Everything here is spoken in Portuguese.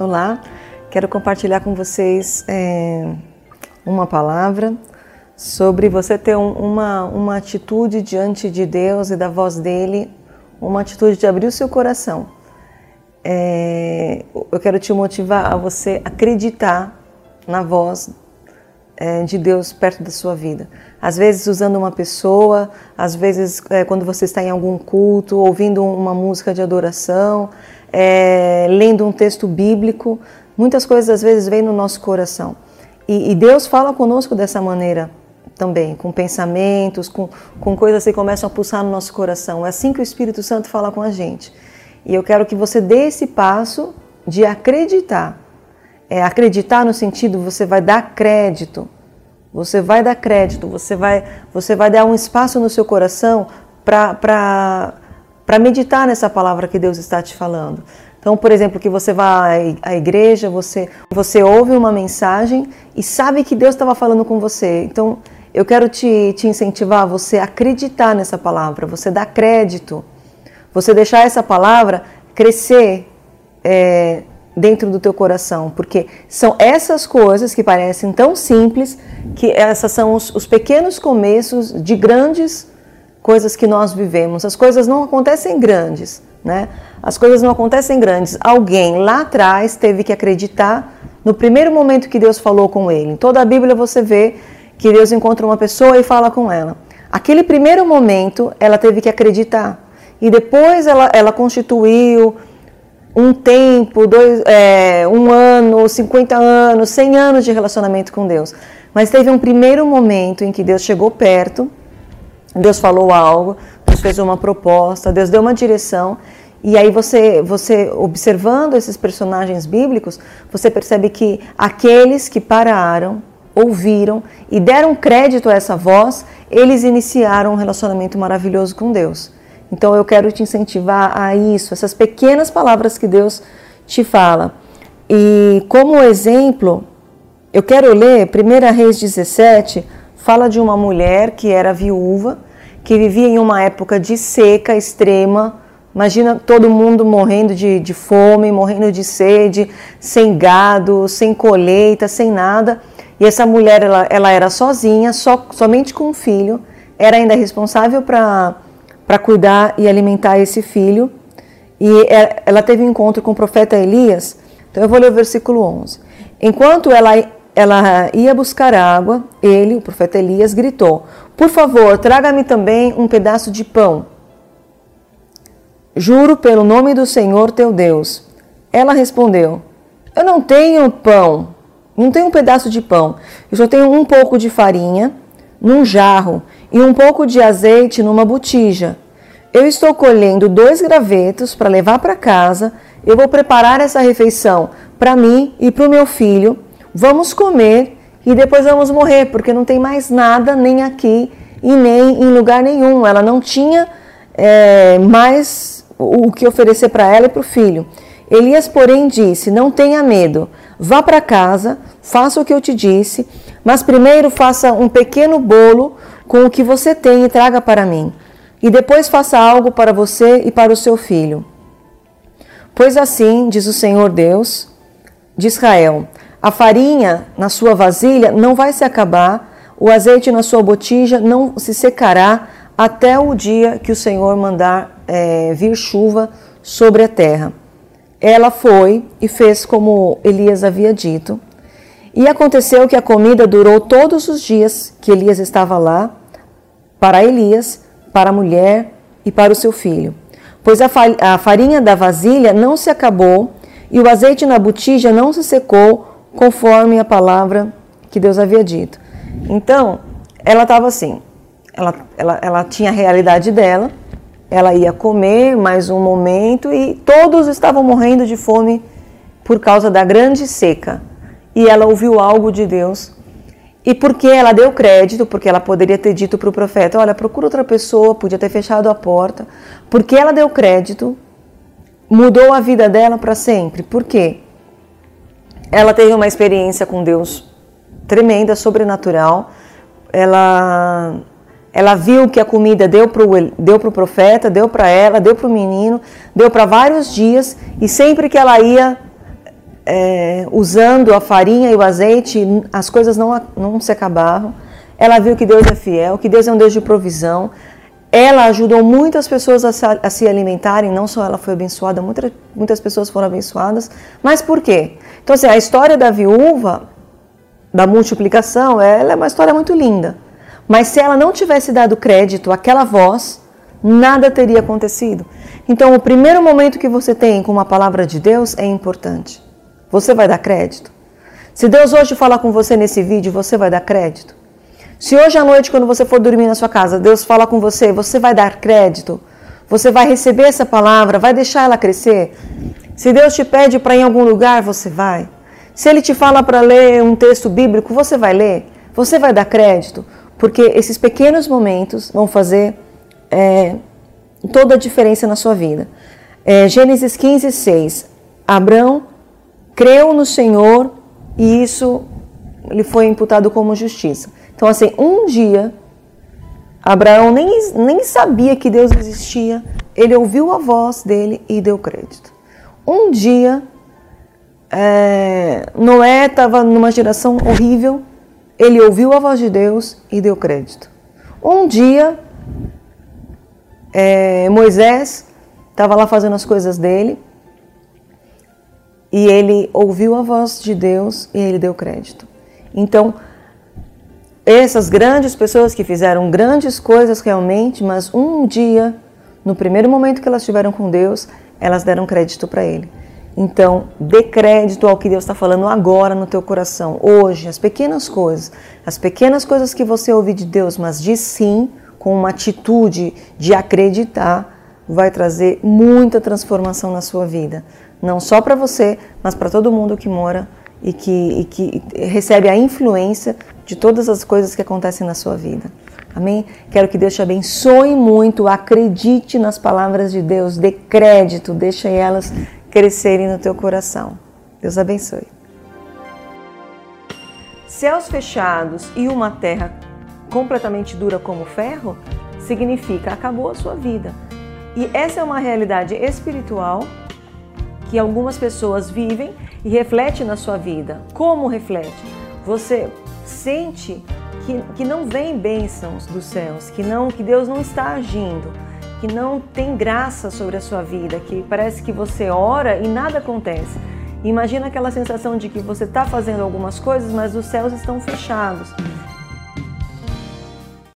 Olá, quero compartilhar com vocês é, uma palavra sobre você ter um, uma, uma atitude diante de Deus e da voz dele, uma atitude de abrir o seu coração. É, eu quero te motivar a você acreditar na voz de Deus perto da sua vida. Às vezes usando uma pessoa, às vezes é, quando você está em algum culto, ouvindo uma música de adoração, é, lendo um texto bíblico, muitas coisas às vezes vêm no nosso coração. E, e, Deus fala conosco dessa maneira também, com pensamentos, com, com coisas que começam a pulsar no nosso coração. É assim que o Espírito Santo fala com a gente. E eu quero que você dê esse passo de acreditar é, acreditar no sentido você vai dar crédito, você vai dar crédito, você vai, você vai dar um espaço no seu coração para meditar nessa palavra que Deus está te falando. Então, por exemplo, que você vai à igreja, você, você ouve uma mensagem e sabe que Deus estava falando com você. Então, eu quero te, te incentivar você acreditar nessa palavra, você dar crédito, você deixar essa palavra crescer é, dentro do teu coração, porque são essas coisas que parecem tão simples que essas são os, os, pequenos começos de grandes coisas que nós vivemos. As coisas não acontecem grandes, né? As coisas não acontecem grandes. Alguém lá atrás teve que acreditar no primeiro momento que Deus falou com ele. Em toda a Bíblia você vê que Deus encontra uma pessoa e fala com ela. Aquele primeiro momento ela teve que acreditar. E depois ela, ela constituiu um tempo, dois, é, um ano, 50 anos, 100 anos de relacionamento com Deus. Mas teve um primeiro momento em que Deus chegou perto, Deus falou algo, Deus fez uma proposta, Deus deu uma direção. E aí você, você observando esses personagens bíblicos, você percebe que aqueles que pararam, ouviram e deram crédito a essa voz, eles iniciaram um relacionamento maravilhoso com Deus. Então eu quero te incentivar a isso, essas pequenas palavras que Deus te fala. E como exemplo, eu quero ler 1 Reis 17, fala de uma mulher que era viúva, que vivia em uma época de seca extrema. Imagina todo mundo morrendo de, de fome, morrendo de sede, sem gado, sem colheita, sem nada. E essa mulher, ela, ela era sozinha, só, somente com um filho, era ainda responsável para para cuidar e alimentar esse filho. E é, ela teve um encontro com o profeta Elias. Então eu vou ler o versículo 11. Enquanto ela, ela ia buscar água, ele, o profeta Elias, gritou: Por favor, traga-me também um pedaço de pão. Juro pelo nome do Senhor teu Deus. Ela respondeu: Eu não tenho pão, não tenho um pedaço de pão. Eu só tenho um pouco de farinha num jarro e um pouco de azeite numa botija. Eu estou colhendo dois gravetos para levar para casa. Eu vou preparar essa refeição para mim e para o meu filho. Vamos comer e depois vamos morrer, porque não tem mais nada nem aqui e nem em lugar nenhum. Ela não tinha é, mais o que oferecer para ela e para o filho. Elias, porém, disse: Não tenha medo, vá para casa, faça o que eu te disse, mas primeiro faça um pequeno bolo com o que você tem e traga para mim. E depois faça algo para você e para o seu filho. Pois assim, diz o Senhor Deus de Israel: a farinha na sua vasilha não vai se acabar, o azeite na sua botija não se secará até o dia que o Senhor mandar é, vir chuva sobre a terra. Ela foi e fez como Elias havia dito. E aconteceu que a comida durou todos os dias que Elias estava lá, para Elias, para a mulher e para o seu filho. Pois a farinha da vasilha não se acabou e o azeite na botija não se secou, conforme a palavra que Deus havia dito. Então, ela estava assim, ela, ela, ela tinha a realidade dela, ela ia comer mais um momento e todos estavam morrendo de fome por causa da grande seca. E ela ouviu algo de Deus. E porque ela deu crédito, porque ela poderia ter dito para o profeta: Olha, procura outra pessoa, podia ter fechado a porta. Porque ela deu crédito, mudou a vida dela para sempre. Por quê? Ela teve uma experiência com Deus tremenda, sobrenatural. Ela ela viu que a comida deu para o deu pro profeta, deu para ela, deu para o menino, deu para vários dias, e sempre que ela ia, é, usando a farinha e o azeite, as coisas não, não se acabavam. Ela viu que Deus é fiel, que Deus é um Deus de provisão. Ela ajudou muitas pessoas a se, a se alimentarem, não só ela foi abençoada, muitas, muitas pessoas foram abençoadas. Mas por quê? Então, assim, a história da viúva, da multiplicação, ela é uma história muito linda. Mas se ela não tivesse dado crédito àquela voz, nada teria acontecido. Então, o primeiro momento que você tem com uma palavra de Deus é importante. Você vai dar crédito? Se Deus hoje falar com você nesse vídeo, você vai dar crédito? Se hoje à noite, quando você for dormir na sua casa, Deus fala com você, você vai dar crédito? Você vai receber essa palavra? Vai deixar ela crescer? Se Deus te pede para ir em algum lugar, você vai. Se Ele te fala para ler um texto bíblico, você vai ler? Você vai dar crédito? Porque esses pequenos momentos vão fazer é, toda a diferença na sua vida. É, Gênesis 15, 6. Abraão creu no Senhor e isso lhe foi imputado como justiça. Então, assim, um dia, Abraão nem, nem sabia que Deus existia, ele ouviu a voz dele e deu crédito. Um dia, é, Noé estava numa geração horrível, ele ouviu a voz de Deus e deu crédito. Um dia, é, Moisés estava lá fazendo as coisas dele e ele ouviu a voz de Deus e ele deu crédito. Então, essas grandes pessoas que fizeram grandes coisas realmente, mas um dia, no primeiro momento que elas estiveram com Deus, elas deram crédito para Ele. Então, dê crédito ao que Deus está falando agora no teu coração, hoje, as pequenas coisas, as pequenas coisas que você ouve de Deus, mas diz sim com uma atitude de acreditar, vai trazer muita transformação na sua vida. Não só para você, mas para todo mundo que mora e que, e que recebe a influência de todas as coisas que acontecem na sua vida. Amém? Quero que Deus te abençoe muito. Acredite nas palavras de Deus, dê crédito, deixe elas crescerem no teu coração. Deus abençoe. Céus fechados e uma terra completamente dura como ferro, significa acabou a sua vida. E essa é uma realidade espiritual que algumas pessoas vivem e reflete na sua vida. Como reflete? Você sente que, que não vem bênçãos dos céus, que não que Deus não está agindo, que não tem graça sobre a sua vida, que parece que você ora e nada acontece. Imagina aquela sensação de que você está fazendo algumas coisas, mas os céus estão fechados.